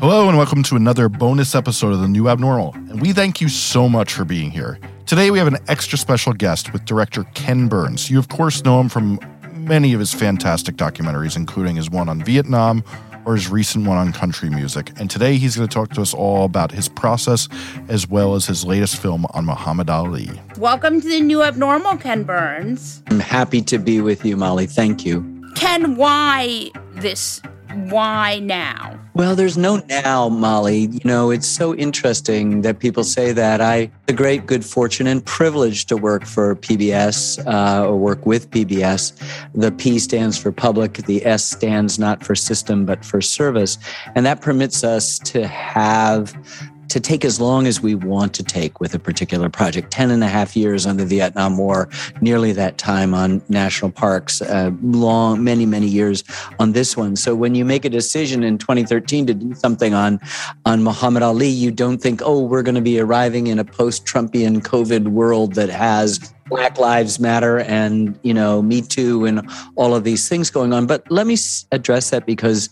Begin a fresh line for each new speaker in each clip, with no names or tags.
Hello and welcome to another bonus episode of The New Abnormal. And we thank you so much for being here. Today we have an extra special guest with director Ken Burns. You of course know him from many of his fantastic documentaries, including his one on Vietnam or his recent one on country music. And today he's going to talk to us all about his process as well as his latest film on Muhammad Ali.
Welcome to the new abnormal, Ken Burns.
I'm happy to be with you, Molly. Thank you.
Ken, why this? Why now?
Well, there's no now, Molly. You know, it's so interesting that people say that. I the great good fortune and privilege to work for PBS uh, or work with PBS. The P stands for public. The S stands not for system but for service, and that permits us to have to take as long as we want to take with a particular project. 10 and a half years on the vietnam war nearly that time on national parks uh, long many many years on this one. So when you make a decision in 2013 to do something on on muhammad ali you don't think oh we're going to be arriving in a post-trumpian covid world that has Black Lives Matter and you know Me Too and all of these things going on. But let me address that because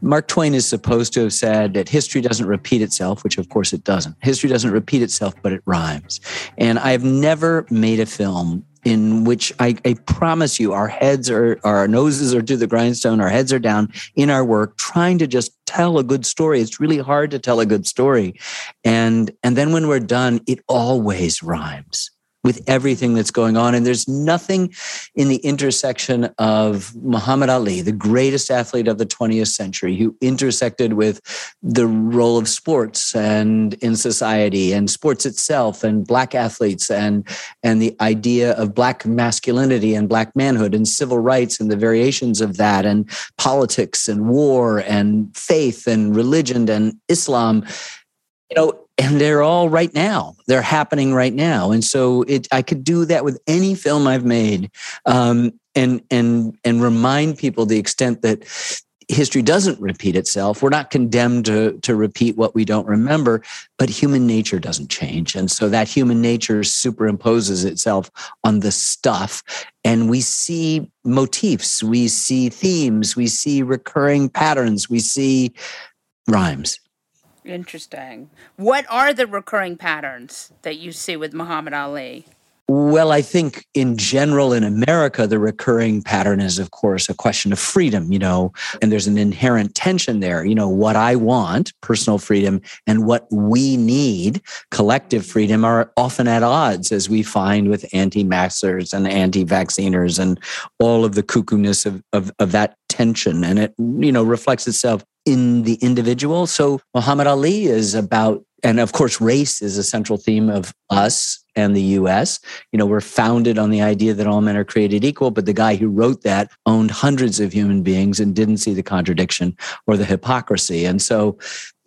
Mark Twain is supposed to have said that history doesn't repeat itself, which of course it doesn't. History doesn't repeat itself, but it rhymes. And I've never made a film in which I, I, promise you our heads are our noses are to the grindstone our heads are down in our work trying to just tell a good story it's really hard to tell a good story and and then when we're done it always rhymes with everything that's going on. And there's nothing in the intersection of Muhammad Ali, the greatest athlete of the 20th century, who intersected with the role of sports and in society and sports itself and black athletes and, and the idea of black masculinity and black manhood and civil rights and the variations of that and politics and war and faith and religion and Islam. You know, and they're all right now. They're happening right now. And so it i could do that with any film i've made um, and and and remind people the extent that history doesn't repeat itself. We're not condemned to to repeat what we don't remember but human nature doesn't change. And so that human nature superimposes itself on the stuff. And we see motifs. We see themes. We see recurring patterns. We see rhymes
Interesting. What are the recurring patterns that you see with Muhammad Ali?
Well, I think in general in America, the recurring pattern is, of course, a question of freedom, you know, and there's an inherent tension there. You know, what I want, personal freedom, and what we need, collective freedom, are often at odds, as we find with anti maskers and anti vacciners and all of the cuckoo-ness of, of, of that tension. And it, you know, reflects itself in the individual. So Muhammad Ali is about, and of course, race is a central theme of us and the US. You know, we're founded on the idea that all men are created equal, but the guy who wrote that owned hundreds of human beings and didn't see the contradiction or the hypocrisy. And so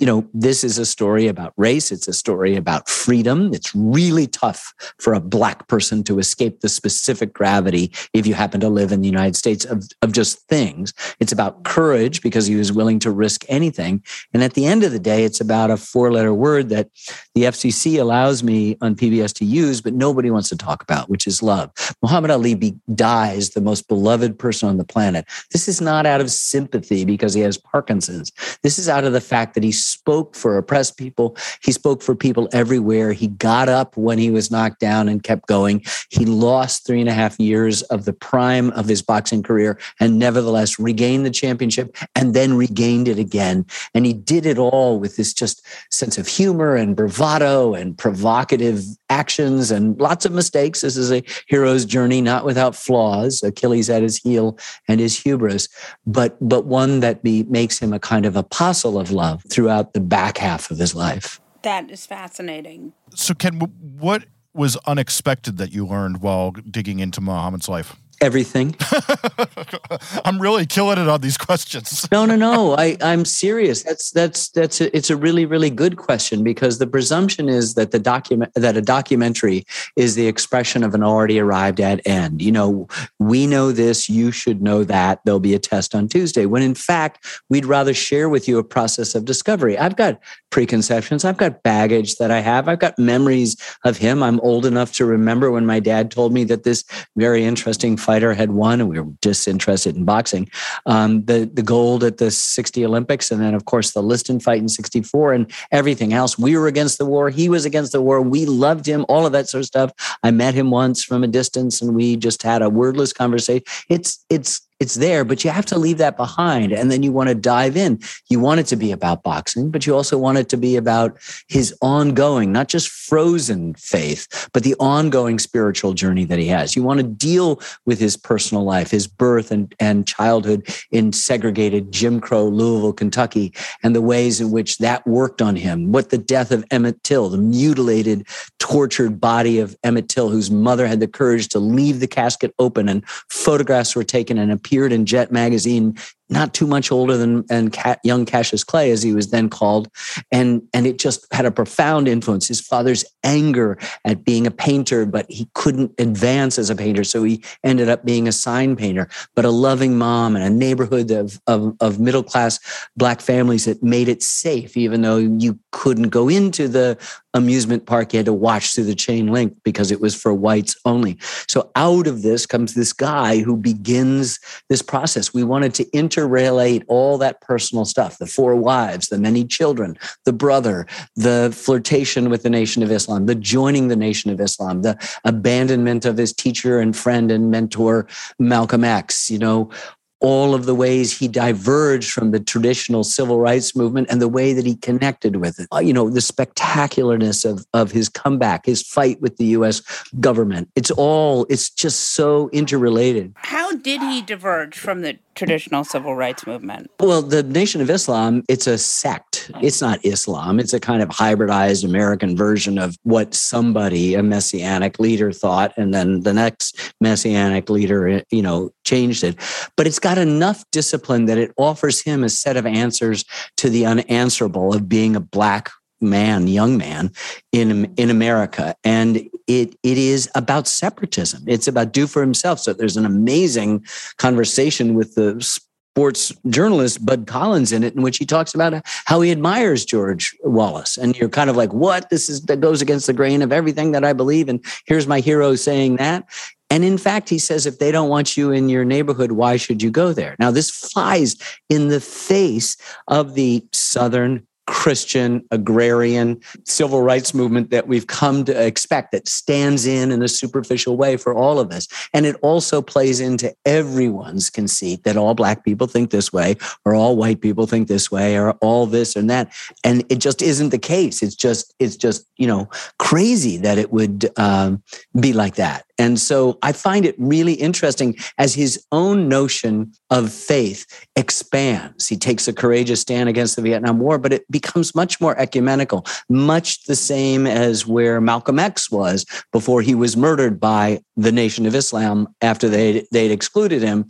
you know, this is a story about race. It's a story about freedom. It's really tough for a black person to escape the specific gravity if you happen to live in the United States of, of just things. It's about courage because he was willing to risk anything. And at the end of the day, it's about a four letter word that the FCC allows me on PBS to use, but nobody wants to talk about, which is love. Muhammad Ali be, dies the most beloved person on the planet. This is not out of sympathy because he has Parkinson's. This is out of the fact that he spoke for oppressed people. He spoke for people everywhere. He got up when he was knocked down and kept going. He lost three and a half years of the prime of his boxing career and nevertheless regained the championship and then regained it again. And he did it all with this just sense of humor and bravado and provocative actions and lots of mistakes. This is a hero's journey, not without flaws. Achilles at his heel and his hubris, but but one that be, makes him a kind of apostle of love throughout the back half of his life.
That is fascinating.
So, Ken, what was unexpected that you learned while digging into Muhammad's life?
Everything.
I'm really killing it on these questions.
no, no, no. I, I'm serious. That's that's that's a, it's a really really good question because the presumption is that the document that a documentary is the expression of an already arrived at end. You know, we know this. You should know that. There'll be a test on Tuesday. When in fact, we'd rather share with you a process of discovery. I've got preconceptions. I've got baggage that I have. I've got memories of him. I'm old enough to remember when my dad told me that this very interesting fighter had won, and we were disinterested in boxing. Um, the the gold at the 60 Olympics, and then of course the Liston fight in 64 and everything else. We were against the war. He was against the war. We loved him, all of that sort of stuff. I met him once from a distance and we just had a wordless conversation. It's it's it's there, but you have to leave that behind. And then you want to dive in. You want it to be about boxing, but you also want it to be about his ongoing, not just frozen faith, but the ongoing spiritual journey that he has. You want to deal with his personal life, his birth and, and childhood in segregated Jim Crow, Louisville, Kentucky, and the ways in which that worked on him. What the death of Emmett Till, the mutilated, tortured body of Emmett Till, whose mother had the courage to leave the casket open and photographs were taken and appeared in Jet magazine not too much older than and young Cassius Clay, as he was then called, and and it just had a profound influence. His father's anger at being a painter, but he couldn't advance as a painter, so he ended up being a sign painter. But a loving mom and a neighborhood of of, of middle class black families that made it safe, even though you couldn't go into the amusement park. You had to watch through the chain link because it was for whites only. So out of this comes this guy who begins this process. We wanted to enter interrelate all that personal stuff the four wives, the many children, the brother, the flirtation with the Nation of Islam, the joining the Nation of Islam, the abandonment of his teacher and friend and mentor, Malcolm X, you know, all of the ways he diverged from the traditional civil rights movement and the way that he connected with it. Uh, you know, the spectacularness of, of his comeback, his fight with the US government. It's all, it's just so interrelated.
How did he diverge from the traditional civil rights movement?
Well, the Nation of Islam, it's a sect. It's not Islam. It's a kind of hybridized American version of what somebody, a messianic leader, thought, and then the next messianic leader, eh, you know, changed it. But it's got enough discipline that it offers him a set of answers to the unanswerable of being a black man, young man in in America, and it it is about separatism. It's about do for himself. So there's an amazing conversation with the sports journalist Bud Collins in it, in which he talks about how he admires George Wallace, and you're kind of like, what? This is that goes against the grain of everything that I believe, and here's my hero saying that. And in fact, he says, if they don't want you in your neighborhood, why should you go there? Now, this flies in the face of the Southern Christian, agrarian, civil rights movement that we've come to expect that stands in in a superficial way for all of us. And it also plays into everyone's conceit that all black people think this way, or all white people think this way, or all this and that. And it just isn't the case. It's just, it's just, you know, crazy that it would um, be like that. And so I find it really interesting as his own notion of faith expands. He takes a courageous stand against the Vietnam War, but it becomes much more ecumenical, much the same as where Malcolm X was before he was murdered by the Nation of Islam after they'd, they'd excluded him.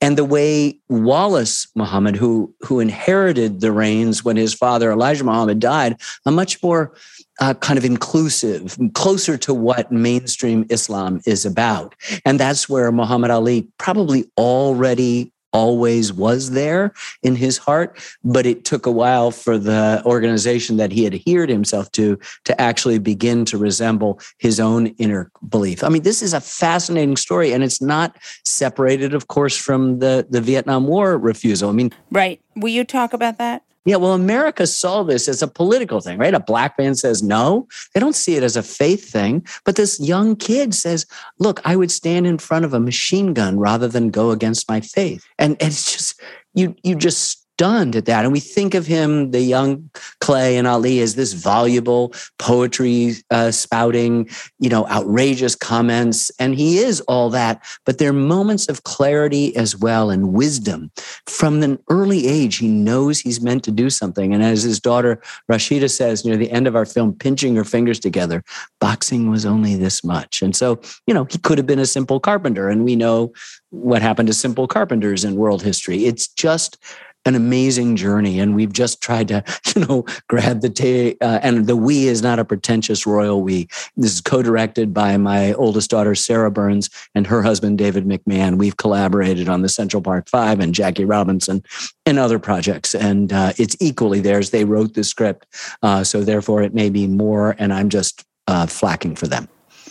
And the way Wallace Muhammad, who, who inherited the reins when his father Elijah Muhammad died, a much more uh, kind of inclusive, closer to what mainstream Islam is about. And that's where Muhammad Ali probably already always was there in his heart, but it took a while for the organization that he adhered himself to to actually begin to resemble his own inner belief. I mean, this is a fascinating story, and it's not separated, of course, from the, the Vietnam War refusal. I mean,
right. Will you talk about that?
Yeah, well, America saw this as a political thing, right? A black man says no. They don't see it as a faith thing. But this young kid says, look, I would stand in front of a machine gun rather than go against my faith. And, and it's just, you, you just stunned at that. And we think of him, the young Clay and Ali, as this voluble poetry uh, spouting, you know, outrageous comments. And he is all that. But there are moments of clarity as well and wisdom. From an early age, he knows he's meant to do something. And as his daughter Rasheda says near the end of our film, pinching her fingers together, boxing was only this much. And so, you know, he could have been a simple carpenter. And we know what happened to simple carpenters in world history. It's just an amazing journey and we've just tried to you know grab the t uh, and the we is not a pretentious royal we this is co-directed by my oldest daughter sarah burns and her husband david mcmahon we've collaborated on the central park five and jackie robinson and other projects and uh, it's equally theirs they wrote the script uh, so therefore it may be more and i'm just uh, flacking for them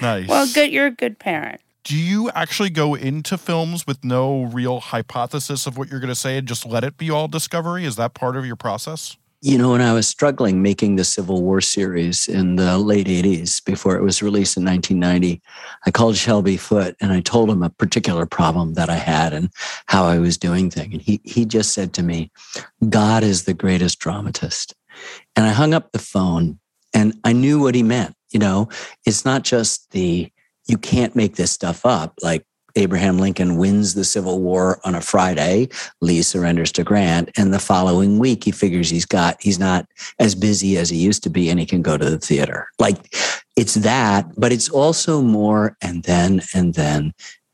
nice.
Well, good. You're a good parent.
Do you actually go into films with no real hypothesis of what you're going to say and just let it be all discovery? Is that part of your process?
You know, when I was struggling making the Civil War series in the late 80s, before it was released in 1990, I called Shelby Foote and I told him a particular problem that I had and how I was doing things. And he, he just said to me, God is the greatest dramatist. And I hung up the phone and I knew what he meant. You know, it's not just the, you can't make this stuff up. Like Abraham Lincoln wins the Civil War on a Friday, Lee surrenders to Grant, and the following week he figures he's got, he's not as busy as he used to be and he can go to the theater. Like it's that, but it's also more and then and then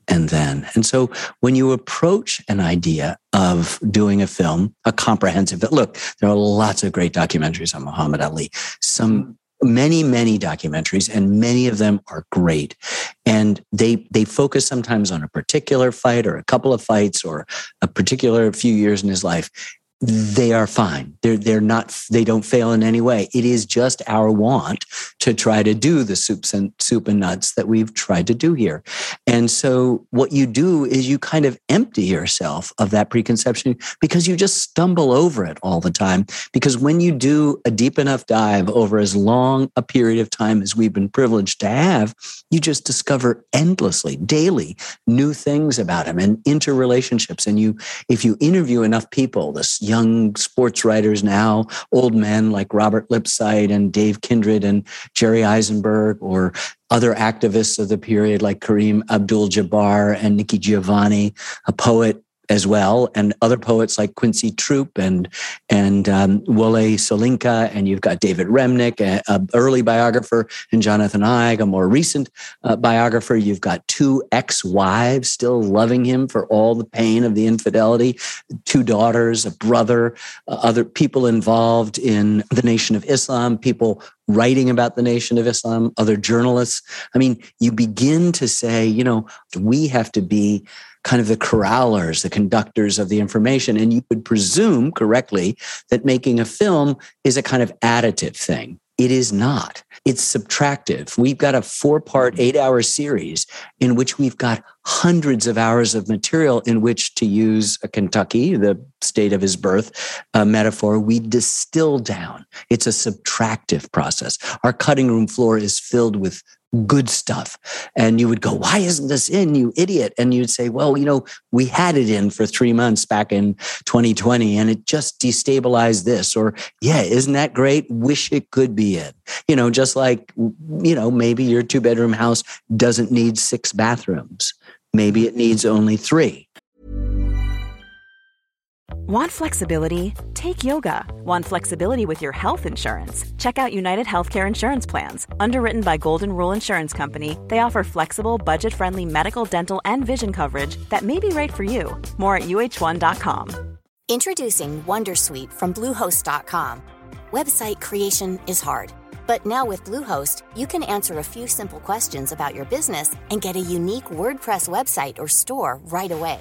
and then. And so when you approach an idea of doing a film, a comprehensive, look, there are lots of great documentaries on Muhammad Ali. Some many many documentaries and many of them are great. And they they focus sometimes on a particular fight or a couple of fights or a particular few years in his life they are fine. They're they're not they don't fail in any way. It is just our want to try to do the soups and soup and nuts that we've tried to do here. And so what you do is you kind of empty yourself of that preconception because you just stumble over it all the time. Because when you do a deep enough dive over as long a period of time as we've been privileged to have, you just discover endlessly, daily, new things about him and interrelationships. And you if you interview enough people, this young sports writers now, old men like Robert Lipsyte and Dave Kindred and Jerry Izenberg, or other activists of the period like Kareem Abdul Jabbar and Nikki Giovanni, a poet as well, and other poets like Quincy Troupe and and um, Wole Soyinka, and you've got David Remnick, an early biographer, and Jonathan Eig, a more recent uh, biographer. You've got two ex-wives still loving him for all the pain of the infidelity, two daughters, a brother, uh, other people involved in the Nation of Islam, people writing about the Nation of Islam, other journalists. I mean, you begin to say, you know, we have to be kind of the corrallers, the conductors of the information. And you would presume correctly that making a film is a kind of additive thing. It is not. It's subtractive. We've got a four part, eight hour series in which we've got hundreds of hours of material in which to use a Kentucky, the state of his birth uh, metaphor, we distill down. It's a subtractive process. Our cutting room floor is filled with good stuff. And you would go, Why isn't this in, you idiot? And you'd say, Well, you know, we had it in for three months back in 2020 and it just destabilized this. Or, yeah, isn't that great? Wish it could be in. You know, just like, you know, maybe your two bedroom house doesn't need six bathrooms. Maybe it needs only three.
Want flexibility? Take yoga. Want flexibility with your health insurance? Check out United Healthcare Insurance Plans. Underwritten by Golden Rule Insurance Company, they offer flexible, budget friendly medical, dental, and vision coverage that may be right for you. More at uh1.com.
Introducing Wondersuite from Bluehost.com. Website creation is hard, but now with Bluehost, you can answer a few simple questions about your business and get a unique WordPress website or store right away.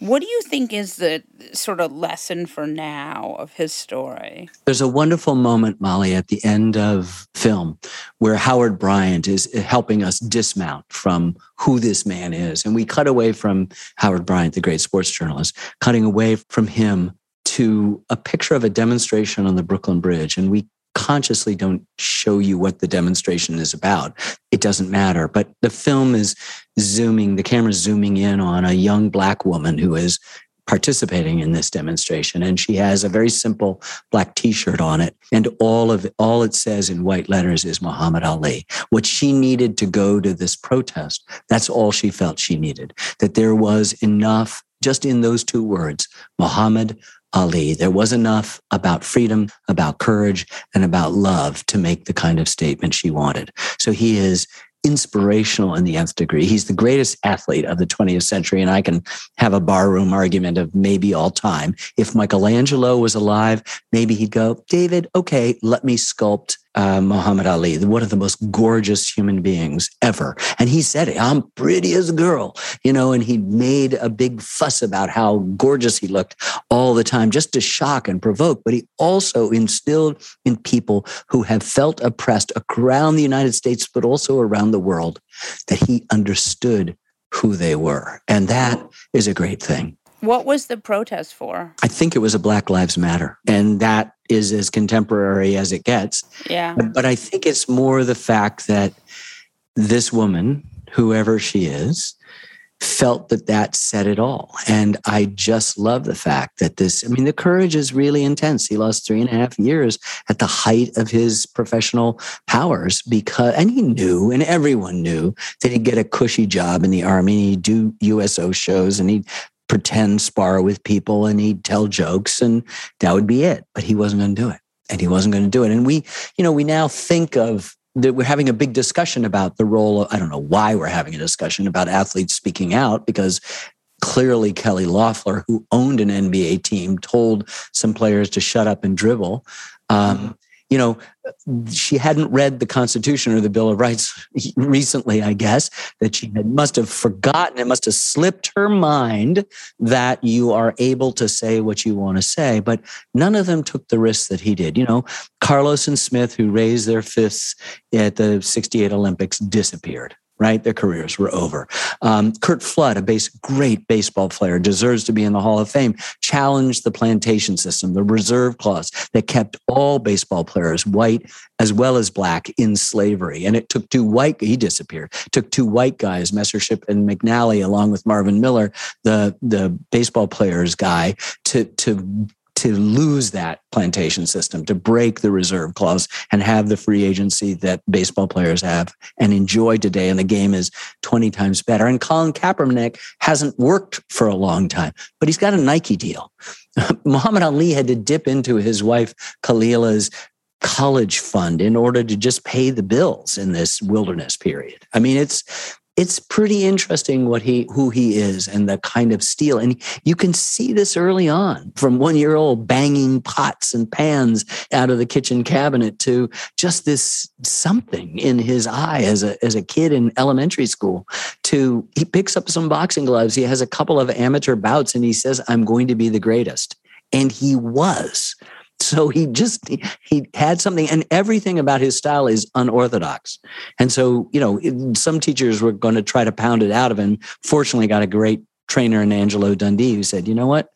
What do you think is the sort of lesson for now of his story?
There's a wonderful moment, Molly, at the end of film where Howard Bryant is eh, helping us dismount from who this man is. And we cut away from Howard Bryant, the great sports journalist, cutting away from him to a picture of a demonstration on the Brooklyn Bridge. And we consciously don't show you what the demonstration is about. It doesn't matter. But the film is zooming, the camera's zooming in on a young black woman who is participating in this demonstration and she has a very simple black t-shirt on it and all of all it says in white letters is Muhammad Ali what she needed to go to this protest that's all she felt she needed that there was enough just in those two words Muhammad Ali. There was enough about freedom, about courage, and about love to make the kind of statement she wanted. So he is inspirational in the nth degree. He's the greatest athlete of the 20th century, and I can have a barroom argument of maybe all time. If Michelangelo was alive, maybe he'd go, David, okay, let me sculpt uh, Muhammad Ali, one of the most gorgeous human beings ever. And he said I'm pretty as a girl, you know, and he made a big fuss about how gorgeous he looked all the time just to shock and provoke. But he also instilled in people who have felt oppressed around the United States, but also around the world, that he understood who they were. And that is a great thing.
What was the protest for?
I think it was a Black Lives Matter. And that is as contemporary as it gets.
Yeah.
But, but I think it's more the fact that this woman, whoever she is, felt that that said it all. And I just love the fact that this, I mean, the courage is really intense. He lost three and a half years at the height of his professional powers because, and he knew, and everyone knew that he'd get a cushy job in the army and he'd do USO shows and he'd pretend spar with people and he'd tell jokes and that would be it. But he wasn't going to do it. And he wasn't going to do it. And we, you know, we now think of that we're having a big discussion about the role of, I don't know why we're having a discussion about athletes speaking out because clearly Kelly Loeffler, who owned an NBA team, told some players to shut up and dribble. Um, you know, she hadn't read the Constitution or the Bill of Rights recently, I guess, that she had, must have forgotten. It must have slipped her mind that you are able to say what you want to say. But none of them took the risk that he did. You know, Carlos and Smith, who raised their fists at the 68 Olympics, disappeared right? Their careers were over. Um, Curt Flood, a base, great baseball player, deserves to be in the Hall of Fame, challenged the plantation system, the reserve clause that kept all baseball players, white as well as black, in slavery. And it took two white, he disappeared, took two white guys, Messersmith and McNally, along with Marvin Miller, the, the baseball players guy, to, to to lose that plantation system, to break the reserve clause and have the free agency that baseball players have and enjoy today. And the game is 20 times better. And Colin Kaepernick hasn't worked for a long time, but he's got a Nike deal. Muhammad Ali had to dip into his wife Khalilah's college fund in order to just pay the bills in this wilderness period. I mean, it's it's pretty interesting what he who he is and the kind of steel. And you can see this early on from one year old banging pots and pans out of the kitchen cabinet to just this something in his eye as a as a kid in elementary school to he picks up some boxing gloves. He has a couple of amateur bouts and he says i'm going to be the greatest. And he was so he just he, he, had something and everything about his style is unorthodox. And so you know some teachers were going to try to pound it out of him. Fortunately got a great trainer in angelo dundee who said you know what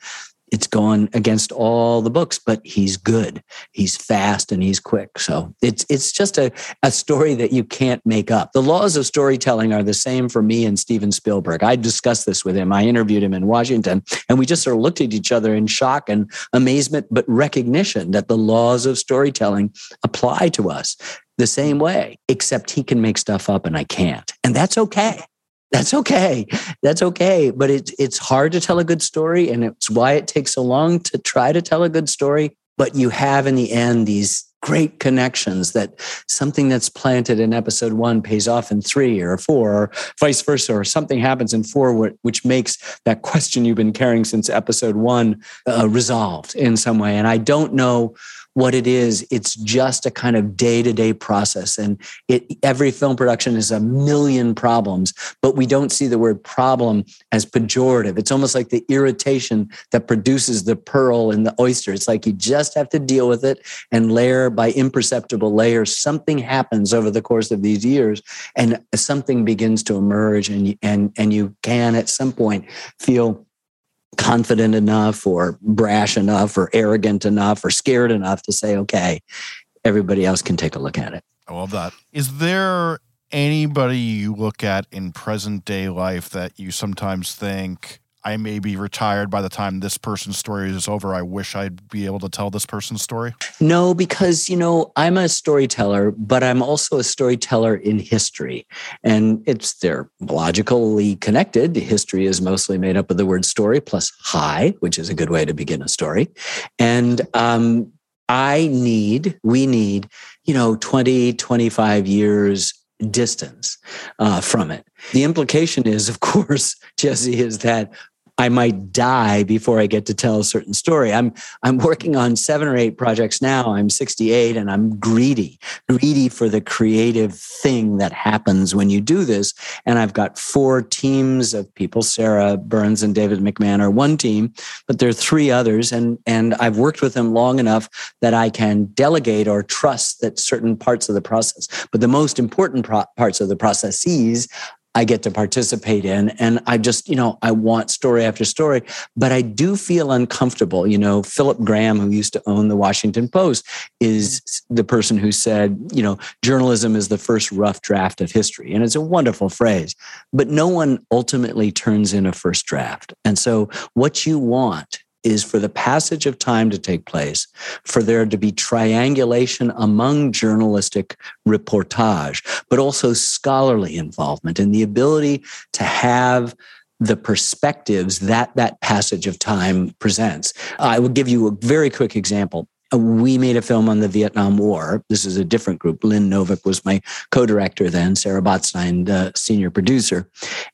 it's going against all the books, but he's good. He's fast and he's quick. So it's it's just a, a story that you can't make up. The laws of storytelling are the same for me and Steven Spielberg. I discussed this with him. I interviewed him in Washington, and we just sort of looked at each other in shock and amazement, but recognition that the laws of storytelling apply to us the same way, except he can make stuff up and I can't. And that's okay that's okay. That's okay. But it's it's hard to tell a good story, and it's why it takes so long to try to tell a good story. But you have in the end these great connections that something that's planted in episode one pays off in three or four, or vice versa, or something happens in four, which makes that question you've been carrying since episode one uh, resolved in some way. And I don't know what it is. It's just a kind of day to day process. And it, every film production is a million problems, but we don't see the word problem as pejorative. It's almost like the irritation that produces the pearl in the oyster. It's like you just have to deal with it and layer by imperceptible layers. Something happens over the course of these years and something begins to emerge and, and, and you can at some point feel confident enough or brash enough or arrogant enough or scared enough to say, okay, everybody else can take a look at it.
I love that. Is there anybody you look at in present day life that you sometimes think, I may be retired by the time this person's story is over. I wish I'd be able to tell this person's story.
No, because, you know, I'm a storyteller, but I'm also a storyteller in history. And it's they're logically connected. History is mostly made up of the word story plus high, which is a good way to begin a story. And um, I need, we need, you know, 20, 25 years distance uh, from it. The implication is, of course, Jesse, is that I might die before I get to tell a certain story. I'm I'm working on seven or eight projects now. I'm 68 and I'm greedy, greedy for the creative thing that happens when you do this. And I've got four teams of people. Sarah Burns and David McMahon are one team, but there are three others, and and I've worked with them long enough that I can delegate or trust that certain parts of the process. But the most important pro- parts of the processes I get to participate in. And I just, you know, I want story after story, but I do feel uncomfortable. You know, Philip Graham, who used to own the Washington Post, is mm-hmm. the person who said, you know, journalism is the first rough draft of history. And it's a wonderful phrase, but no one ultimately turns in a first draft. And so what you want is for the passage of time to take place, for there to be triangulation among journalistic reportage, but also scholarly involvement and the ability to have the perspectives that that passage of time presents. I will give you a very quick example. Uh, we made a film on the Vietnam War. This is a different group. Lynn Novick was my co-director then, Sarah Botstein, the senior producer.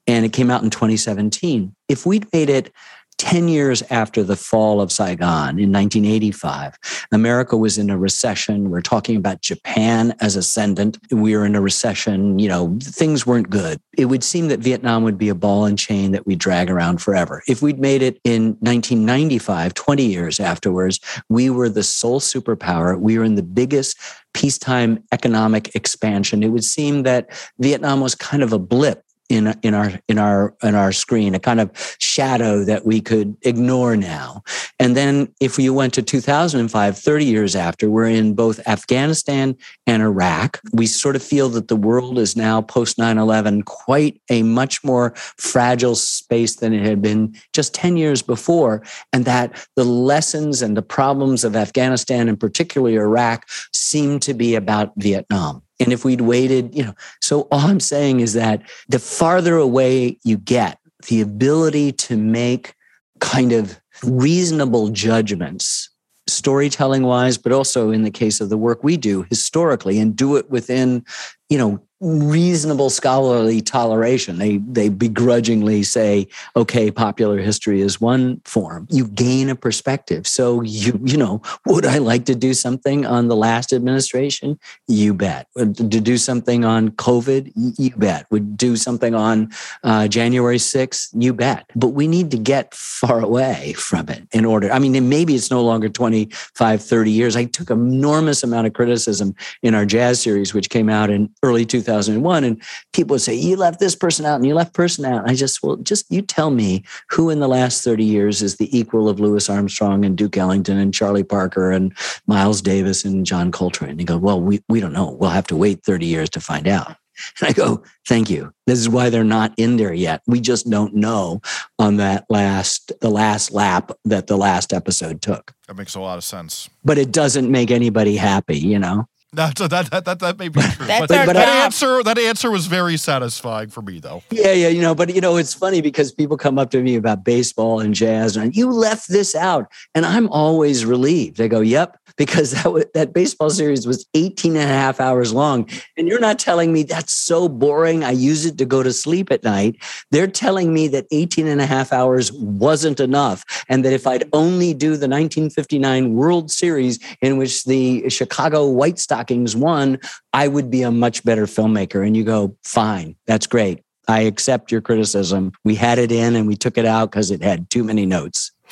And it came out in 2017. If we'd made it 10 years after the fall of Saigon in 1985, America was in a recession. We're talking about Japan as ascendant. We were in a recession. You know, things weren't good. It would seem that Vietnam would be a ball and chain that we drag around forever. If we'd made it in 1995, 20 years afterwards, we were the sole superpower. We were in the biggest peacetime economic expansion. It would seem that Vietnam was kind of a blip in in our in our in our screen, a kind of shadow that we could ignore now. And then if you went to 2005, 30 years after, we're in both Afghanistan and Iraq. We sort of feel that the world is now post 9/11 quite a much more fragile space than it had been just 10 years before, and that the lessons and the problems of Afghanistan and particularly Iraq seem to be about Vietnam. And if we'd waited, you know, so all I'm saying is that the farther away you get, the ability to make kind of reasonable judgments storytelling wise but also in the case of the work we do historically and do it within you know reasonable scholarly toleration. They they begrudgingly say, okay, popular history is one form. You gain a perspective. So you you know, would I like to do something on the last administration? You bet. Would to do something on COVID? You bet. Would do something on uh, January 6th? You bet. But we need to get far away from it in order. I mean, maybe it's no longer 25, 30 years. I took enormous amount of criticism in our jazz series, which came out in early 2000 2001 and people would say you left this person out and you left person out i just well just you tell me who in the last 30 years is the equal of louis armstrong and duke ellington and charlie parker and miles davis and john coltrane and you go well we, we don't know we'll have to wait 30 years to find out and I go, thank you. This is why they're not in there yet. We just don't know on that last, the last lap that the last episode took.
That makes a lot of sense.
But it doesn't make anybody happy, you know?
That, that, that, that, that may be true.
That's
but that answer that answer was very satisfying for me though.
Yeah, yeah, you know, but you know, it's funny because people come up to me about baseball and jazz, and you left this out, and I'm always relieved. I go, "Yep," because that w- that baseball series was 18 and a half hours long, and you're not telling me that's so boring. I use it to go to sleep at night. They're telling me that 18 and a half hours wasn't enough, and that if I'd only do the 1959 World Series in which the Chicago White Stockings won, I would be a much better filmmaker. And you go, "Fine, that's great." I accept your criticism. We had it in and we took it out because it had too many notes.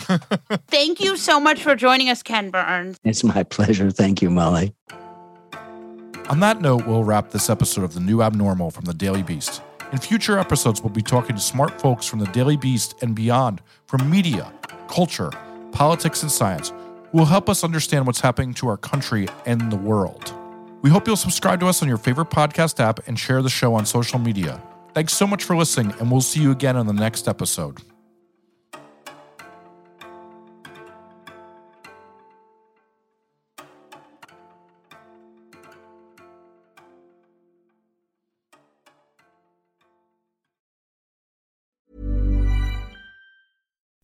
Thank you so much for joining us, Ken Burns.
It's my pleasure. Thank you, Molly.
On that note, we'll wrap this episode of The New Abnormal from the Daily Beast. In future episodes, we'll be talking to smart folks from the Daily Beast and beyond from media, culture, politics, and science who will help us understand what's happening to our country and the world. We hope you'll subscribe to us on your favorite podcast app and share the show on social media. Thanks so much for listening, and we'll see you again on the next episode.